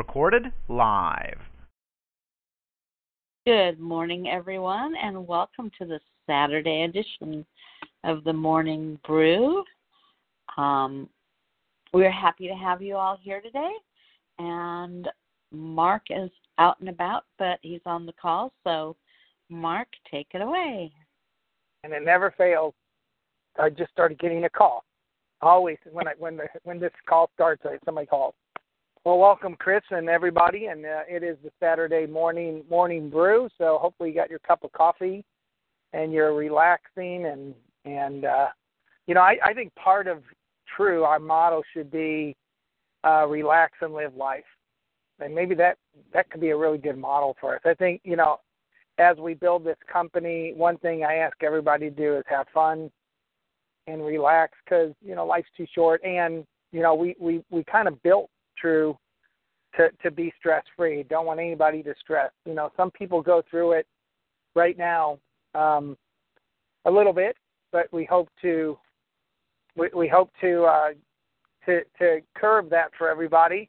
Recorded live. Good morning, everyone, and welcome to the Saturday edition of the Morning Brew. Um, we're happy to have you all here today, and Mark is out and about, but he's on the call, so Mark, take it away. and it never fails. I just started getting a call. Always when I when the when this call starts, I, somebody calls. Well, welcome Chris and everybody, and uh, it is the Saturday morning morning brew. So hopefully you got your cup of coffee, and you're relaxing, and and uh, you know I, I think part of true our motto should be uh, relax and live life, and maybe that that could be a really good model for us. I think you know as we build this company, one thing I ask everybody to do is have fun and relax because you know life's too short, and you know we we we kind of built True to to be stress free. Don't want anybody to stress. You know, some people go through it right now um, a little bit, but we hope to we, we hope to uh, to to curb that for everybody.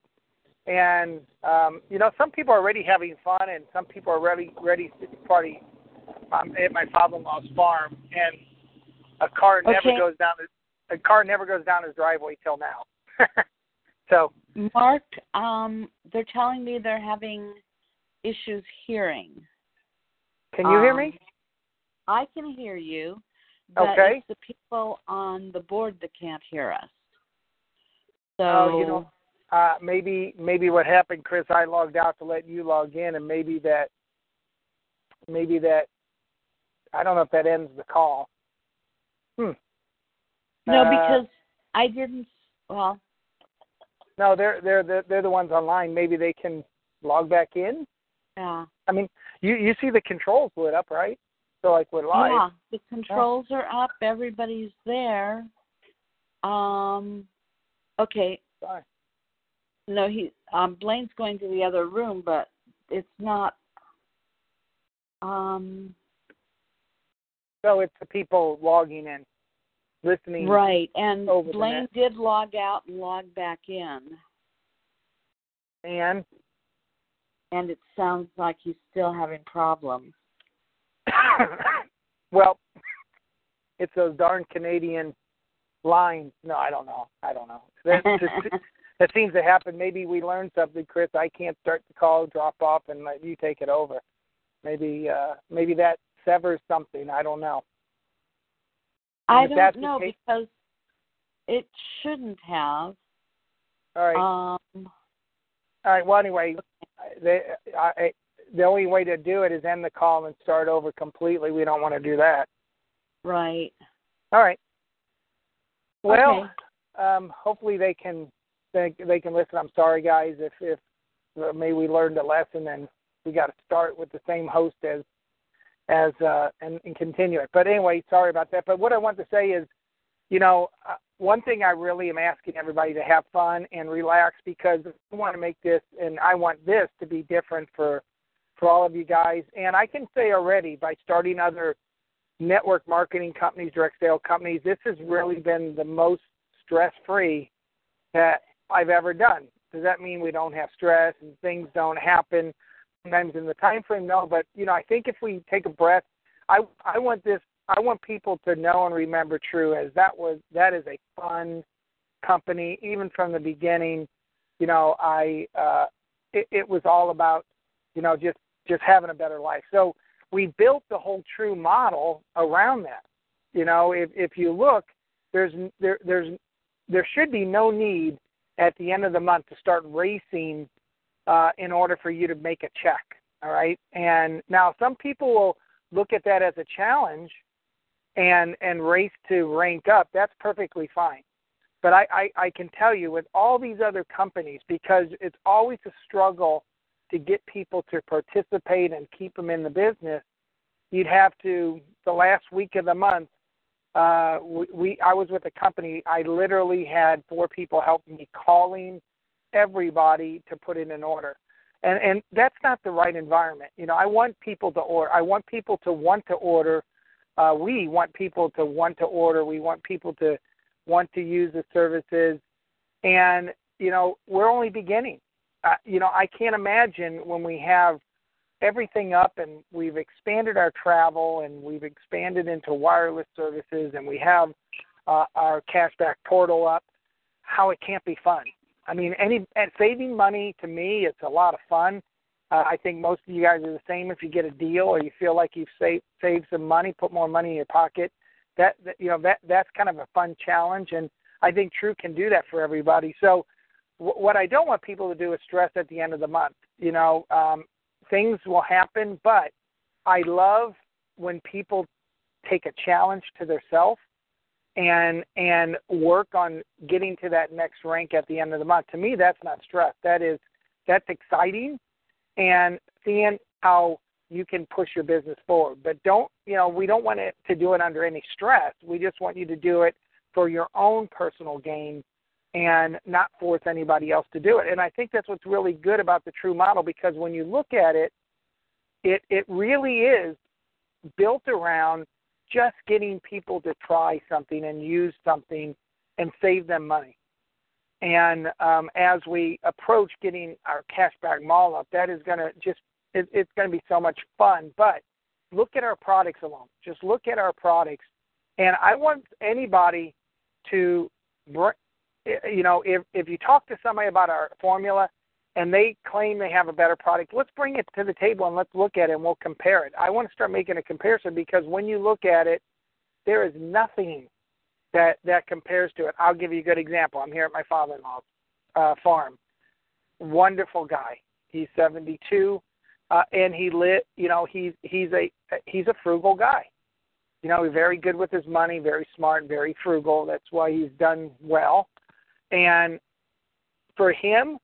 And um, you know, some people are already having fun, and some people are ready ready to party um, at my father-in-law's farm, and a car never goes down a car never goes down his driveway till now. so Mark, um, they're telling me they're having issues hearing. can you hear Um, me? I can hear you, but Okay. it's the people on the board that can't hear us. So Oh, you know, uh, maybe maybe what happened, Chris. I logged out to let you log in, and maybe that maybe that I don't know if that ends the call. Hmm. no, Uh, because I didn't. Well, no, they're they're they're, they're the ones online. Maybe they can log back in. yeah, I mean, you you see the controls lit up, right? So like we're live. yeah. The controls are up. Everybody's there. Um, okay. Sorry. No, he um Blaine's going to the other room, but it's not. Um, So it's the people logging in, listening. right, and Blaine did log out and log back in, And and it sounds like he's still having problems. well, it's those darn Canadian lines. No, I don't know. I don't know. Just, that seems to happen. Maybe we learned something, Chris. I can't start the call, drop off, and let you take it over. Maybe, uh, maybe that severs something. I don't know. I don't know case- because it shouldn't have. All right. Um, All right. Well, anyway, they, I, I, the only way to do it is end the call and start over completely. We don't want to do that. right. All right. Well, Okay. um, hopefully they can they, they can listen. I'm sorry, guys, if if uh, maybe we learned a lesson and we got to start with the same host as as uh, and, and continue it. But anyway, sorry about that. But what I want to say is, you know, uh, one thing I really am asking everybody to have fun and relax because I want to make this and I want this to be different for for all of you guys. And I can say already by starting other network marketing companies, direct sale companies, this has really been the most stress free that I've ever done. Does that mean we don't have stress and things don't happen sometimes in the time frame? No, but you know, I think if we take a breath, I I want this I want people to know and remember True as that was that is a fun company. Even from the beginning, you know, I uh it, it was all about, you know, just just having a better life. So we built the whole True model around that. You know, if if you look, there's there there's there should be no need at the end of the month to start racing uh, in order for you to make a check. All right. And now some people will look at that as a challenge and and race to rank up, that's perfectly fine. But I, I, I can tell you with all these other companies, because it's always a struggle to get people to participate and keep them in the business, you'd have to the last week of the month. Uh, we, we I was with a company. I literally had four people helping me calling everybody to put in an order, and and that's not the right environment. You know, I want people to order. I want people to want to order. Uh, we want people to want to order. We want people to want to use the services, and you know, we're only beginning. Uh, you know, I can't imagine when we have everything up and we've expanded our travel and we've expanded into wireless services and we have uh, our cashback portal up, how it can't be fun. I mean, any and saving money to me, it's a lot of fun. Uh, I think most of you guys are the same. If you get a deal or you feel like you've saved saved some money, put more money in your pocket. That, that you know that that's kind of a fun challenge, and I think True can do that for everybody. So, w- what I don't want people to do is stress at the end of the month. You know, um, things will happen, but I love when people take a challenge to themselves and and work on getting to that next rank at the end of the month. To me, that's not stress. That is that's exciting and seeing how you can push your business forward. But don't you know we don't want it to do it under any stress. We just want you to do it for your own personal gain and not force anybody else to do it. And I think that's what's really good about the true model because when you look at it, it it really is built around just getting people to try something and use something and save them money. And um, as we approach getting our cashback mall up, that is going to just it, it's going to be so much fun. But look at our products alone. Just look at our products, and I want anybody to you know, if if you talk to somebody about our formula and they claim they have a better product, let's bring it to the table and let's look at it and we'll compare it. I want to start making a comparison because when you look at it, there is nothing that that compares to it. I'll give you a good example. I'm here at my father-in-law's uh, farm. Wonderful guy. He's 72, uh, and he lit. You know, he's he's a he's a frugal guy. You know, he's very good with his money, very smart, very frugal. That's why he's done well. And for him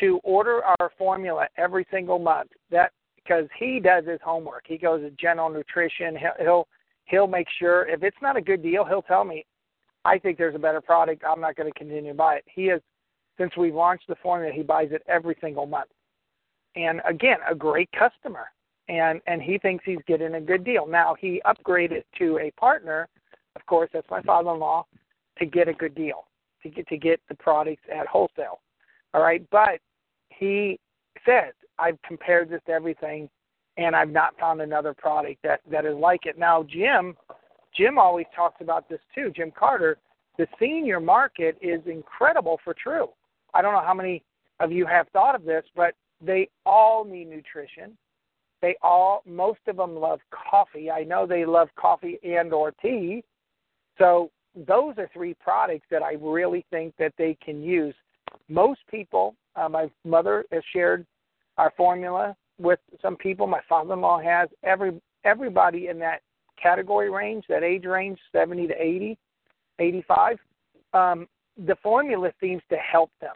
to order our formula every single month, that because he does his homework. He goes to General Nutrition. He'll, he'll he'll make sure if it's not a good deal, he'll tell me. I think there's a better product. I'm not going to continue to buy it. He has since we've launched the formula, he buys it every single month. And again, a great customer. And and he thinks he's getting a good deal. Now he upgraded to a partner, of course, that's my father-in-law, to get a good deal to get to get the products at wholesale. All right, but he says I've compared this to everything, and I've not found another product that that is like it. Now, Jim, Jim always talks about this too. Jim Carter, the senior market is incredible for True. I don't know how many of you have thought of this, but they all need nutrition. They all, most of them love coffee. I know they love coffee and or tea. So those are three products that I really think that they can use. Most people, uh, my mother has shared our formula with some people. My father-in-law has. Every everybody in that category range, that age range, 70 to 80, 85, um, the formula seems to help them,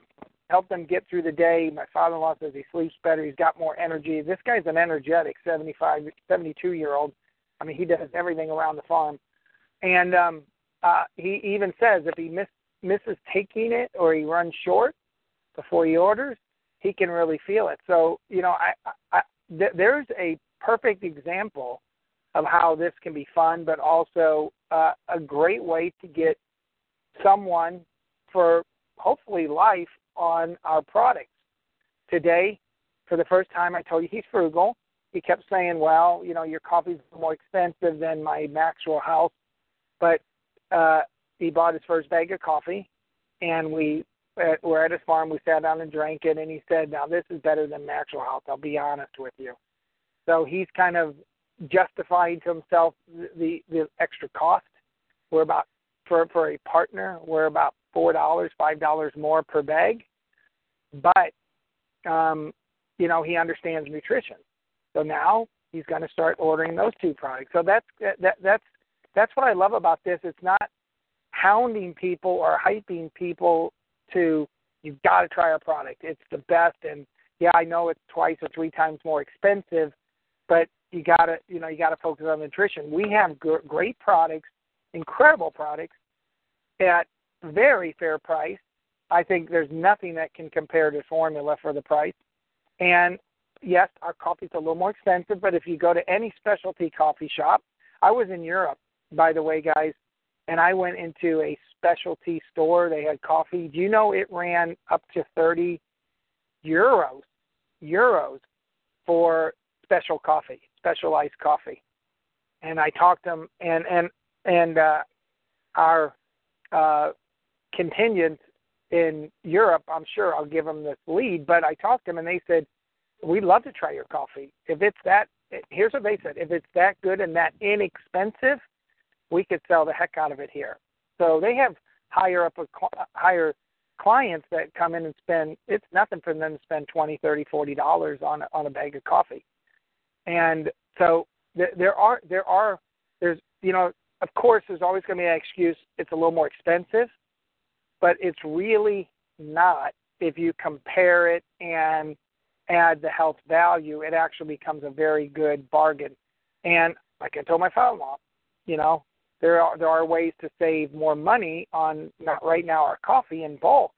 help them get through the day. My father-in-law says he sleeps better. He's got more energy. This guy's an energetic 75, 72 year old. I mean, he does everything around the farm, and um, uh, he even says if he miss, misses taking it or he runs short before he orders, he can really feel it. So you know, I, I, th- there's a perfect example of how this can be fun, but also uh, a great way to get someone for hopefully life on our products. Today, for the first time, I told you he's frugal. He kept saying, "Well, you know, your coffee's more expensive than my Maxwell House," but uh, he bought his first bag of coffee, and we uh, were at his farm. We sat down and drank it, and he said, "Now this is better than Maxwell House. I'll be honest with you." So he's kind of justifying to himself the the extra cost. We're about for for a partner, we're about four dollars, five dollars more per bag, but um, you know he understands nutrition. So now he's going to start ordering those two products. So that's that that's that's what I love about this. It's not hounding people or hyping people to you've got to try our product. It's the best, and yeah, I know it's twice or three times more expensive, but you got to you know you got to focus on nutrition. We have g- great products, incredible products at very fair price. I think there's nothing that can compare to formula for the price. And yes, our coffee's a little more expensive, but if you go to any specialty coffee shop, I was in Europe, by the way, guys, and I went into a specialty store. They had coffee. Do you know it ran up to 30 euros, euros for special coffee, specialized coffee. And I talked them, and and and uh, our uh, contingent in Europe, I'm sure I'll give them this lead. But I talked to them, and they said, "We'd love to try your coffee. If it's that, here's what they said: if it's that good and that inexpensive, we could sell the heck out of it here." So they have higher up a higher clients that come in and spend. It's nothing for them to spend twenty, thirty, forty dollars on on a bag of coffee, and so there, there are there are there's you know of course there's always going to be an excuse. It's a little more expensive but it's really not if you compare it and add the health value, it actually becomes a very good bargain. And like I told my father-in-law, you know, there are there are ways to save more money on not right now our coffee in bulk.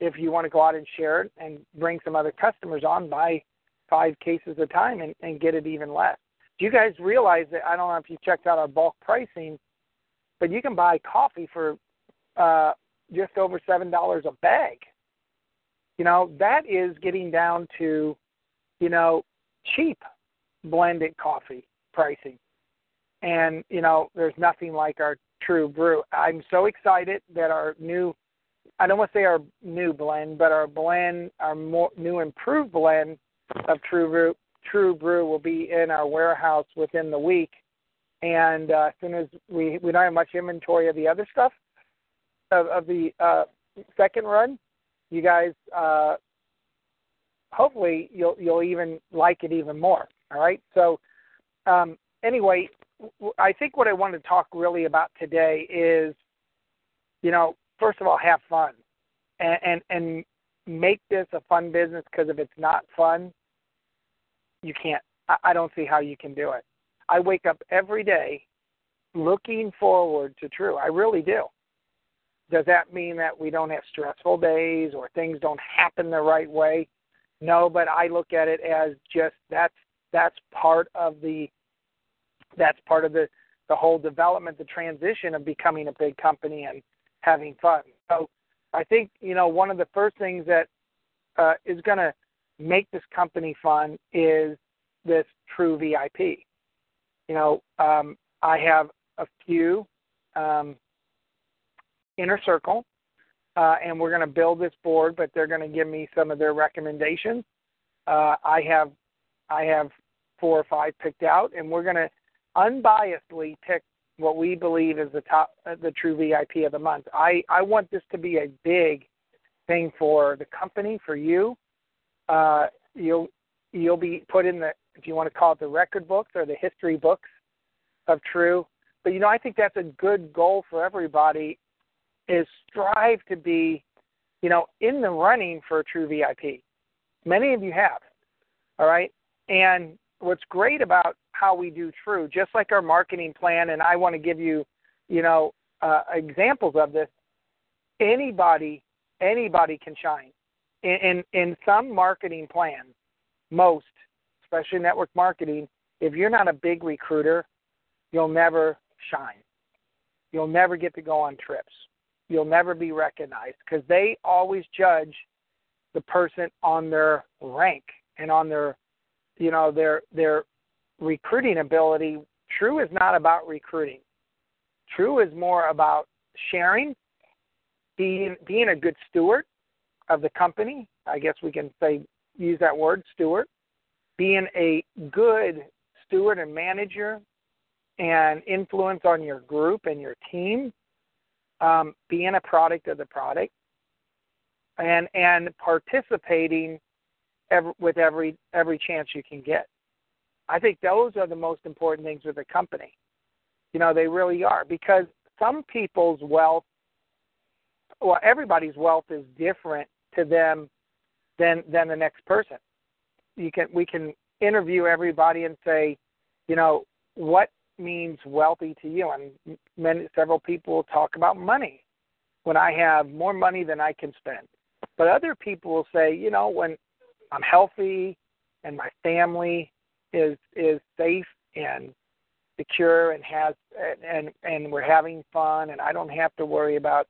If you want to go out and share it and bring some other customers on, buy five cases a time and, and get it even less. Do you guys realize that I don't know if you checked out our bulk pricing, but you can buy coffee for uh just over seven dollars a bag. You know, that is getting down to, you know, cheap blended coffee pricing. And, you know, there's nothing like our true brew. I'm so excited that our new I don't want to say our new blend, but our blend, our more new improved blend of True Brew, True Brew will be in our warehouse within the week. And uh, as soon as we we don't have much inventory of the other stuff, of, of the uh, second run, you guys uh, hopefully you'll you'll even like it even more. All right. So um, anyway, I think what I want to talk really about today is, you know, first of all, have fun, and and, and make this a fun business because if it's not fun, you can't. I, I don't see how you can do it. I wake up every day looking forward to True. I really do. Does that mean that we don't have stressful days or things don't happen the right way? No, but I look at it as just that's that's part of the that's part of the the whole development, the transition of becoming a big company and having fun. So I think you know one of the first things that uh, is going to make this company fun is this true VIP. You know, um, I have a few um, inner circle, uh, and we're going to build this board. But they're going to give me some of their recommendations. Uh, I have I have four or five picked out, and we're going to unbiasedly pick what we believe is the top, uh, the true VIP of the month. I I want this to be a big thing for the company, for you. Uh, you'll you'll be put in the if you want to call it the record books or the history books of True. But you know, I think that's a good goal for everybody is strive to be, you know, in the running for a true VIP. Many of you have, all right? And what's great about how we do True, just like our marketing plan, and I want to give you, you know, uh, examples of this. Anybody, anybody can shine. In, in in some marketing plans, most, especially network marketing, if you're not a big recruiter, you'll never shine. You'll never get to go on trips you'll never be recognized because they always judge the person on their rank and on their you know their their recruiting ability true is not about recruiting. True is more about sharing being being a good steward of the company. I guess we can say use that word steward. Being a good steward and manager and influence on your group and your team. Um, being a product of the product. And and participating every, with every every chance you can get. I think those are the most important things with a company. You know, they really are because some people's wealth, well, everybody's wealth is different to them than than the next person. You can we can interview everybody and say, you know, what means wealthy to you? And many several people talk about money. When I have more money than I can spend, but other people will say, you know, when I'm healthy and my family is is safe and secure and has and and we're having fun and I don't have to worry about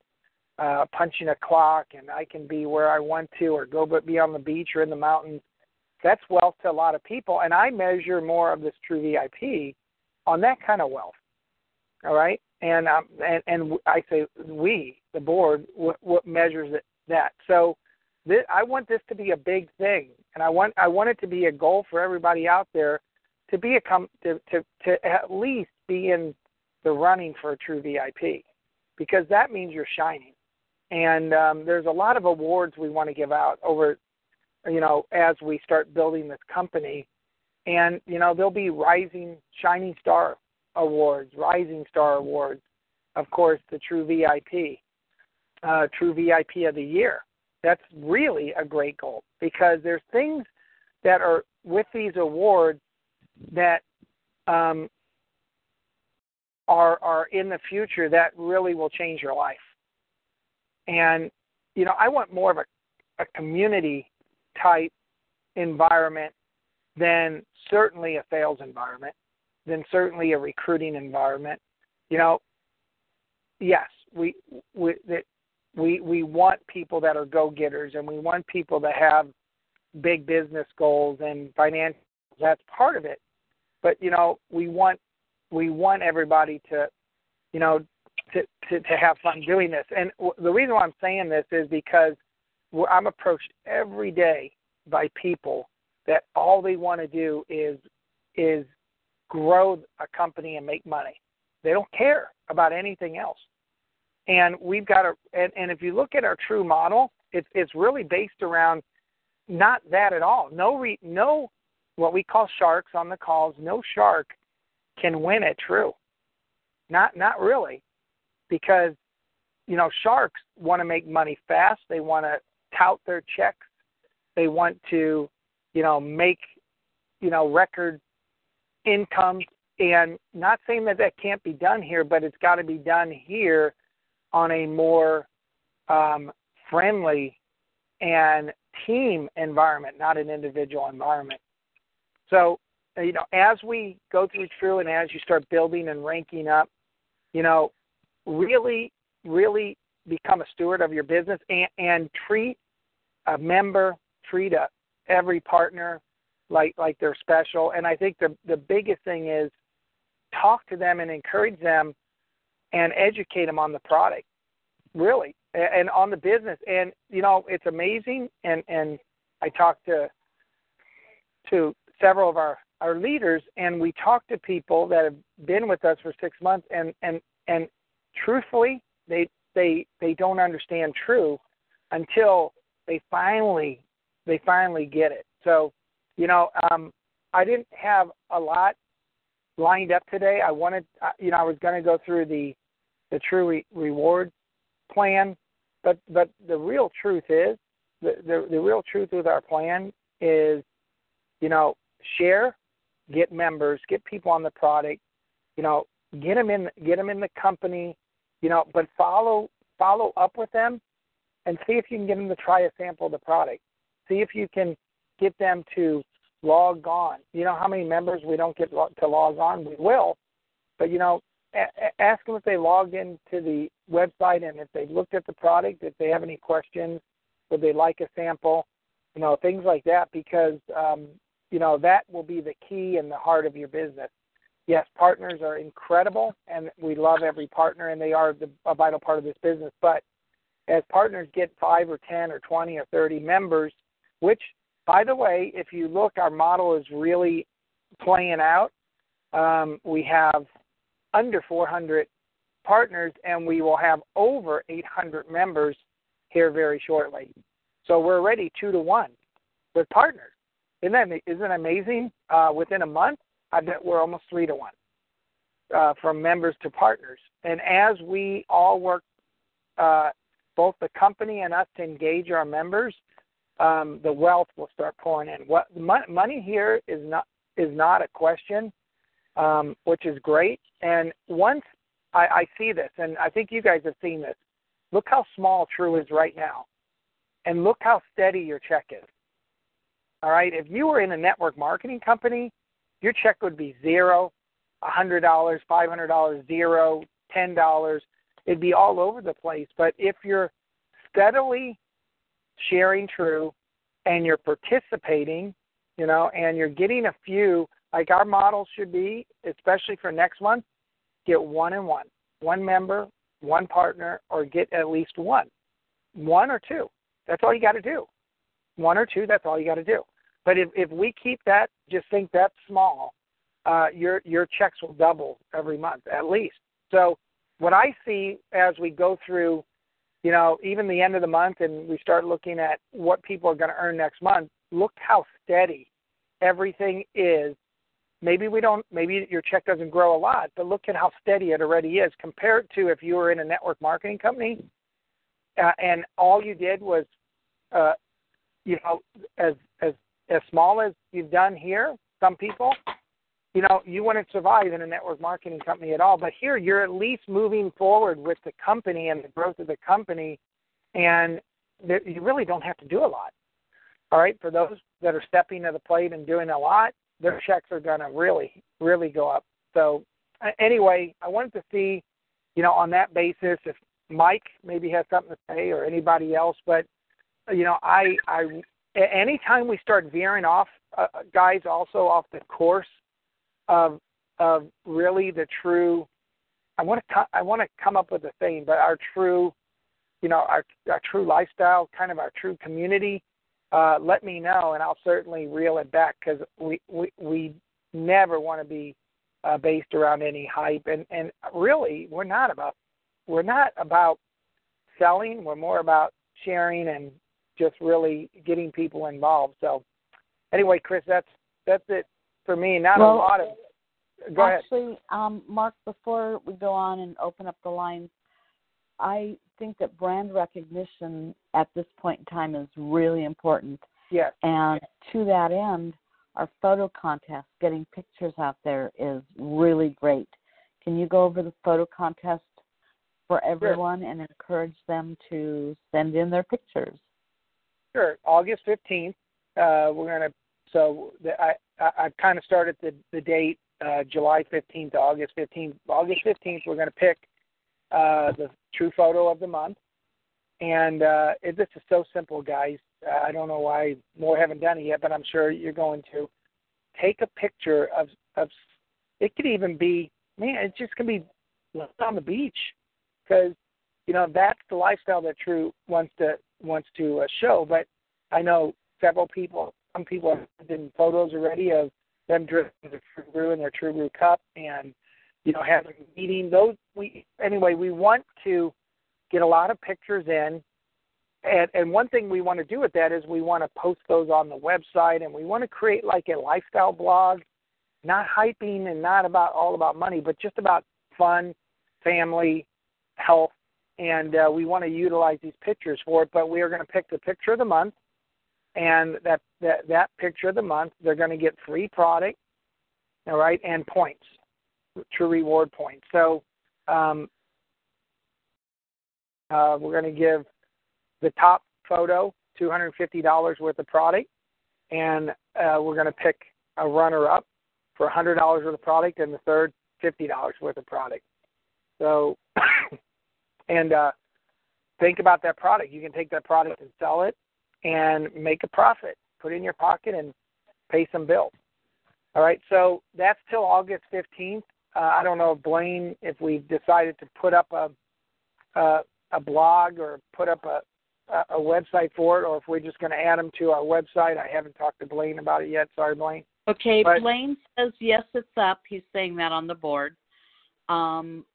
uh punching a clock and I can be where I want to or go but be on the beach or in the mountains. That's wealth to a lot of people and I measure more of this true VIP on that kind of wealth. All right? And um and and I say we, the board, what, what measures it that. So this, I want this to be a big thing and I want I want it to be a goal for everybody out there to be a com- to, to to at least be in the running for a true VIP because that means you're shining. And um, there's a lot of awards we want to give out over, you know, as we start building this company. And you know, there'll be rising shining star awards, rising star awards, of course, the true VIP, uh, true VIP of the year. That's really a great goal because there's things that are with these awards that um, are are in the future that really will change your life. And you know, I want more of a, a community type environment than certainly a sales environment, than certainly a recruiting environment. You know, yes, we we that we we want people that are go getters and we want people that have big business goals and financial that's part of it. But you know we want we want everybody to you know to to, to have fun doing this. And w- the reason why i'm saying this is because i'm approached every day by people that all they want to do is is grow a company and make money. They don't care about anything else and we've got a and, and if you look at our true model it's it's really based around not that at all no re, no what we call sharks on the calls, no shark can win at true. Not not really. Because, you know, sharks want to make money fast. They want to tout their checks. They want to, you know, make, you know, record income. And not saying that that can't be done here, but it's got to be done here on a more um, friendly and team environment, not an individual environment. So, you know, as we go through True and as you start building and ranking up, you know, really, really become a steward of your business and, and treat a member, treat a, every partner like like they're special. And I think the the biggest thing is talk to them and encourage them and educate them on the product, really, and on the business. And you know, it's amazing. And and I talked to to several of our our leaders and we talk to people that have been with us for six months and and and truthfully they they they don't understand true until they finally they finally get it so you know um i didn't have a lot lined up today i wanted uh, you know i was going to go through the the true re- reward plan but but the real truth is the, the the real truth with our plan is you know share, get members, get people on the product, you know, get them in get them in the company, you know, but follow follow up with them and see if you can get them to try a sample of the product. See if you can get them to log on. You know how many members we don't get to log on? We will, but you know, ask them if they logged into the website and if they looked at the product, if they have any questions, would they like a sample, you know, things like that. Because um, you know that will be the key and the heart of your business. Yes, partners are incredible, and we love every partner, and they are the, a vital part of this business. But as partners get five or ten or twenty or thirty members, which, by the way, if you look, our model is really playing out. Um, we have under 400 partners, and we will have over 800 members here very shortly. So we're already two to one with partners. Isn't that isn't amazing? Uh, within a month, I bet we're almost three to one. uh, from members to partners. And as we all work, uh, both the company and us, to engage our members, um, the wealth will start pouring in. What money here is not is not a question, um, which is great. And once I, I see this, and I think you guys have seen this, look how small True is right now, and look how steady your check is. All right, if you were in a network marketing company, your check would be zero, a hundred dollars, five hundred dollars, zero, ten dollars. It'd be all over the place. But if you're steadily sharing true and you're participating, you know, and you're getting a few, like our model should be, especially for next month, get one and one. One member, one partner, or get at least one. One or two. That's all you got to do. One or two, that's all you got to do. But if, if we keep that, just think that's small, uh, your your checks will double every month at least. So what I see as we go through you know, even the end of the month and we start looking at what people are going to earn next month, look how steady everything is. Maybe we don't, maybe your check doesn't grow a lot, but look at how steady it already is compared to if you were in a network marketing company uh, and all you did was, uh, you know, as as as small as you've done here, some people, you know, you wouldn't survive in a network marketing company at all. But here, you're at least moving forward with the company and the growth of the company, and you really don't have to do a lot. All right, for those that are stepping to the plate and doing a lot, their checks are going to really, really go up. So, anyway, I wanted to see, you know, on that basis, if Mike maybe has something to say or anybody else. But, you know, I, I, anytime we start veering off, uh, guys, also off the course of of really the true. I want to I want to come up with a thing, but our true, you know, our our true lifestyle, kind of our true community. Uh, let me know, and I'll certainly reel it back because we, we we never want to be uh, based around any hype, and and really we're not about we're not about selling. We're more about sharing and just really getting people involved. So anyway, Chris, that's that's it for me. Not well, a lot of. Go actually, um, Mark, before we go on and open up the lines, I think that brand recognition at this point in time is really important. Yes. And to that end, our photo contest, getting pictures out there, is really great. Can you go over the photo contest for everyone sure. and encourage them to send in their pictures? Sure. August 15th, uh, we're going to, so the, I, I, I've kind of started the, the date uh, July 15th to August 15th. August 15th, we're going to pick uh, the true photo of the month. And uh, it, this is so simple, guys. I don't know why more haven't done it yet, but I'm sure you're going to take a picture of of. It could even be, man, it's just gonna be on the beach, because you know that's the lifestyle that True wants to wants to uh, show. But I know several people some people have sent photos already of them drinking the True Brew in their True Brew cup and you know having a meeting. Those we anyway we want to get a lot of pictures in. And, and one thing we want to do with that is we want to post those on the website and we want to create like a lifestyle blog, not hyping and not about all about money, but just about fun, family, health, and uh, we want to utilize these pictures for it. But we are going to pick the picture of the month, and that that that picture of the month they're going to get free product all right and points true reward points so um, uh, we're going to give the top photo $250 worth of product and uh, we're going to pick a runner up for $100 worth of product and the third $50 worth of product so and uh, think about that product you can take that product and sell it and make a profit. Put it in your pocket and pay some bills. All right, so that's till August 15th. Uh, I don't know if Blaine, if we've decided to put up a a, a blog or put up a, a, a website for it, or if we're just going to add them to our website. I haven't talked to Blaine about it yet. Sorry, Blaine. Okay, but, Blaine says yes, it's up. He's saying that on the board. Um,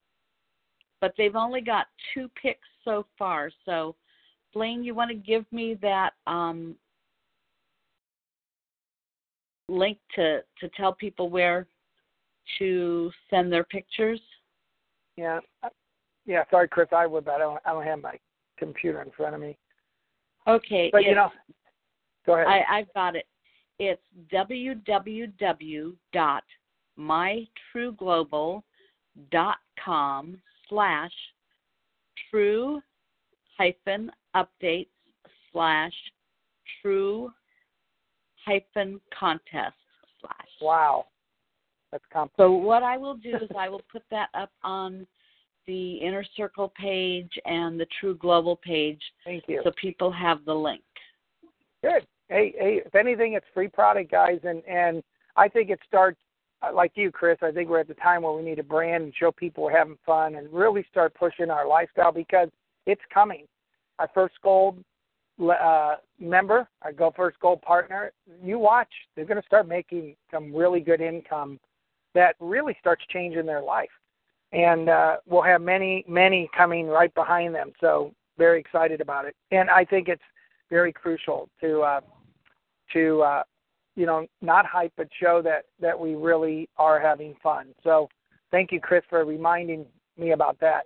but they've only got two picks so far, so Blaine, you want to give me that um, link to to tell people where to send their pictures? Yeah, yeah. Sorry, Chris, I would, but I don't. I don't have my computer in front of me. Okay. But you know, go ahead. I, I've got it. It's www.mytrueglobal.com slash true hyphen updates slash true hyphen contest slash. wow, that's complex. So what I will do is I will put that up on the Inner Circle page and the True Global page Thank you. so people have the link. Good. Hey, hey. If anything, it's free product, guys, and and I think it starts uh, like you, Chris. I think we're at the time where we need to brand and show people we're having fun and really start pushing our lifestyle because it's coming. Our first gold uh, member, our Go First Gold partner, you watch. They're going to start making some really good income that really starts changing their life, and uh, we'll have many, many coming right behind them. So very excited about it, and I think it's very crucial to uh, to uh, you know not hype but show that that we really are having fun. So thank you, Chris, for reminding me about that.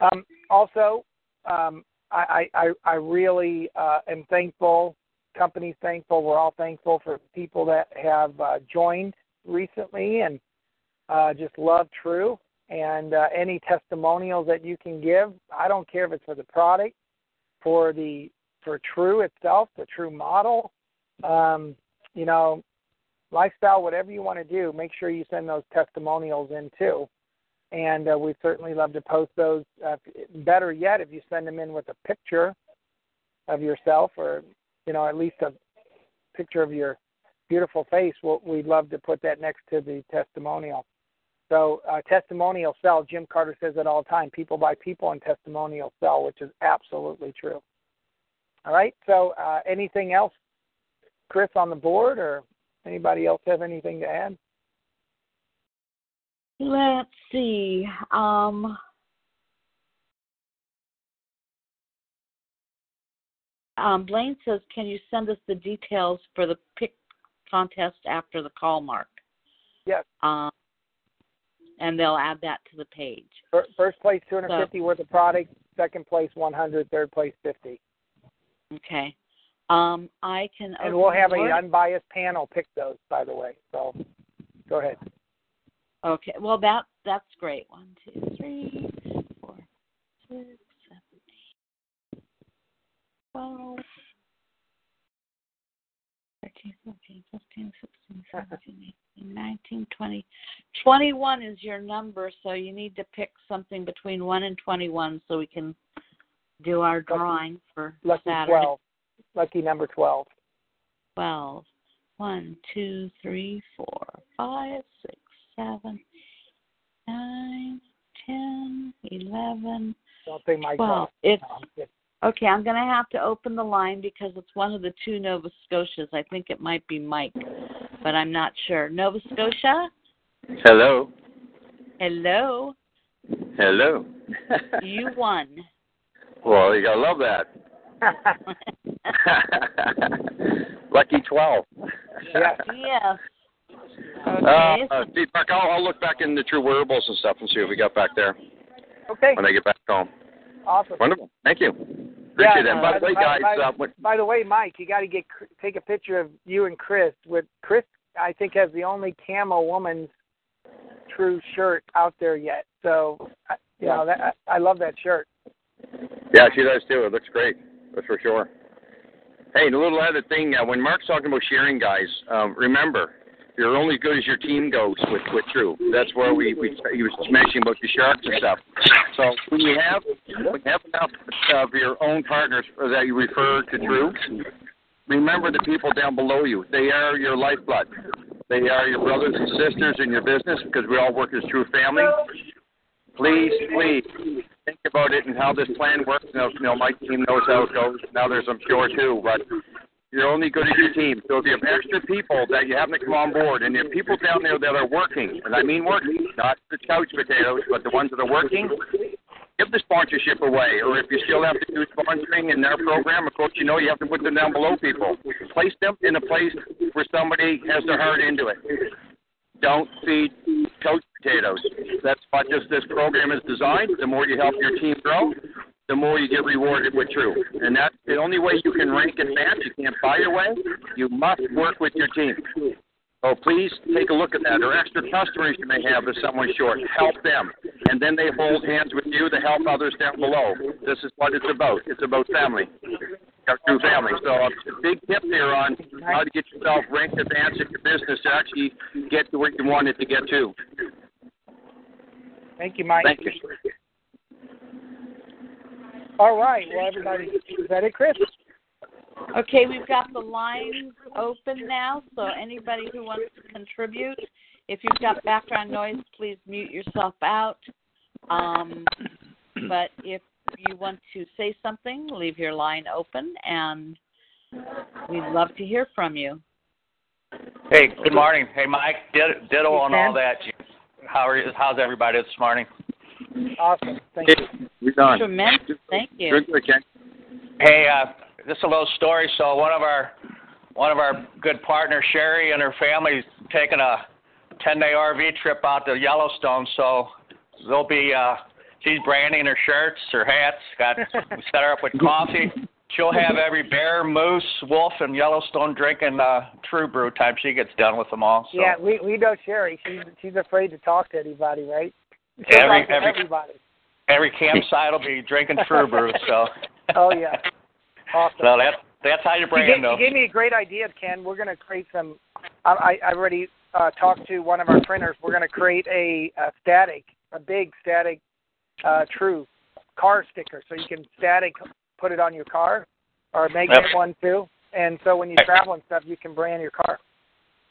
Um, also, um, I, I I really uh, am thankful. Company's thankful. We're all thankful for people that have uh, joined recently and uh, just love True. And uh, any testimonials that you can give, I don't care if it's for the product, for the for True itself, the True model, um, you know, lifestyle, whatever you want to do, make sure you send those testimonials in too. And uh, we'd certainly love to post those. Uh, better yet, if you send them in with a picture of yourself, or you know, at least a picture of your beautiful face, we'll, we'd love to put that next to the testimonial. So, uh, testimonial sell. Jim Carter says it all the time. People buy people, and testimonial sell, which is absolutely true. All right. So, uh, anything else, Chris, on the board, or anybody else have anything to add? Let's see. Um, um, Blaine says, "Can you send us the details for the pick contest after the call mark?" Yes. Um, and they'll add that to the page. First place, 250 worth of product. Second place, 100. Third place, 50. Okay. Um, I can. And we'll have an unbiased panel pick those, by the way. So, go ahead. Okay. Well, that that's great. One, two, three, four, six, seven, eight, twelve, thirteen, fourteen, fifteen, sixteen, seventeen, eighteen, nineteen, twenty. Twenty-one is your number, so you need to pick something between one and twenty-one, so we can do our drawing for Lucky Saturday. 12. Lucky number 12. Twelve. One, two, three, four, five, six, seven, nine, ten, eleven, Don't say Mike. twelve. Brown. It's No, I'm kidding. Okay. I'm going to have to open the line because it's one of the two Nova Scotias. I think it might be Mike, but I'm not sure. Nova Scotia. Hello. Hello. Hello. You won. well, you gotta love that. Lucky twelve. Yeah. yes. Uh, Okay. uh, Steve, Mark, I'll, I'll look back in the True Wearables and stuff and see what we got back there okay. when I get back home. Awesome. Wonderful. Thank you. Yeah, Appreciate it. And by uh, the way, guys, by- uh, what, By the way, Mike, you got to get take a picture of you and Chris. With Chris, I think has the only camo woman's true shirt out there yet. So, I- you know, that I I love that shirt. yeah, she does too. It looks great. That's for sure. Hey, and a little other thing. Uh, when Mark's talking about sharing, guys, um, remember you're only good as your team goes with with True. That's where we we he was mentioning about the sharks and stuff. So when you have when you have enough of your own partners that you refer to True, remember the people down below you. They are your lifeblood. They are your brothers and sisters in your business because we all work as True family. Please, please think about it and how this plan works. You know, you know, my team knows how it goes. Now there's, I'm sure, too. But you're only good as your team. So if you have extra people that you happen to come on board, and there are people down there that are working, and I mean working, not the couch potatoes, but the ones that are working, give the sponsorship away. Or if you still have to do sponsoring in their program, of course, you know you have to put them down below people. Place them in a place where somebody has their heart into it. don't feed couch potatoes. That's what this this program is designed. The more you help your team grow, the more you get rewarded with True. And that's the only way you can rank advance. You can't buy your way. You must work with your team. So please take a look at that. Or extra customers you may have if someone's short. Help them. And then they hold hands with you to help others down below. This is what it's about. It's about family. Our True family. So a big tip there on how to get yourself ranked advanced in your business to actually get to where you want it to get to. Thank you, Mike. Thank you. All right. Well, everybody, is that it, Chris? Okay, we've got the lines open now, so anybody who wants to contribute, if you've got background noise, please mute yourself out. Um, but if you want to say something, leave your line open, and we'd love to hear from you. Hey, good morning. Hey, Mike. Ditto, ditto on all that. How are you? How's everybody this morning? Awesome. Thank you. We're done. Tremendous. Thank you. Good, good, Hey, uh, just a little story. So one of our one of our good partners, Sherry, and her family's taking a 10-day RV trip out to Yellowstone. So they'll be. Uh, she's branding her shirts, her hats. Got we set her up with coffee. She'll have every bear, moose, wolf, and Yellowstone drinking uh, True Brew time she gets done with them all. So. Yeah, we we know Sherry. She's she's afraid to talk to anybody, right? Every- every- everybody. Every campsite will be drinking True Brew. So. Oh yeah. Awesome. So that's that's how you you, bring gave, in though. you gave me a great idea, Ken. We're going to create some. I, I I already uh, talked to one of our printers. We're going to create a, a static, a big static, uh, true car sticker, so you can static put it on your car, or magnet Yep. one too. And so when you travel and stuff, you can brand your car.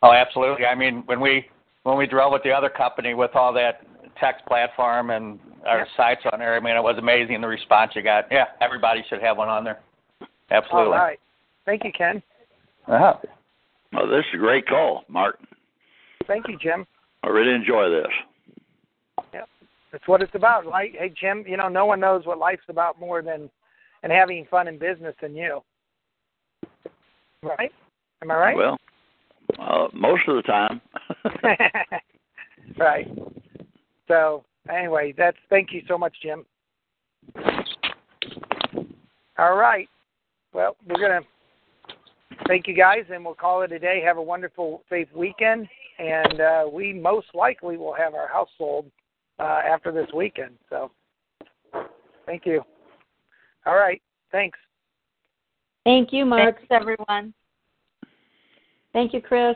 Oh, absolutely. I mean, when we when we drove with the other company with all that text platform and our Yep. sites on there, I mean, it was amazing the response you got. Yeah, everybody should have one on there. Absolutely. right. Thank you, Ken. Uh-huh. Well, this is a great call, Mark. Thank you, Jim. I really enjoy this. Yep. That's what it's about. Like, hey, Jim, you know, no one knows what life's about more than and having fun in business than you. Right? Am I right? Well, uh, most of the time. right. So anyway, that's thank you so much, Jim. All right. Well, we're gonna thank you guys, and we'll call it a day. Have a wonderful, safe weekend, and uh, we most likely will have our house sold uh, after this weekend. So, thank you. All right. Thanks. Thank you, Mark. Thanks, everyone. Thank you, Chris.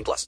18 plus.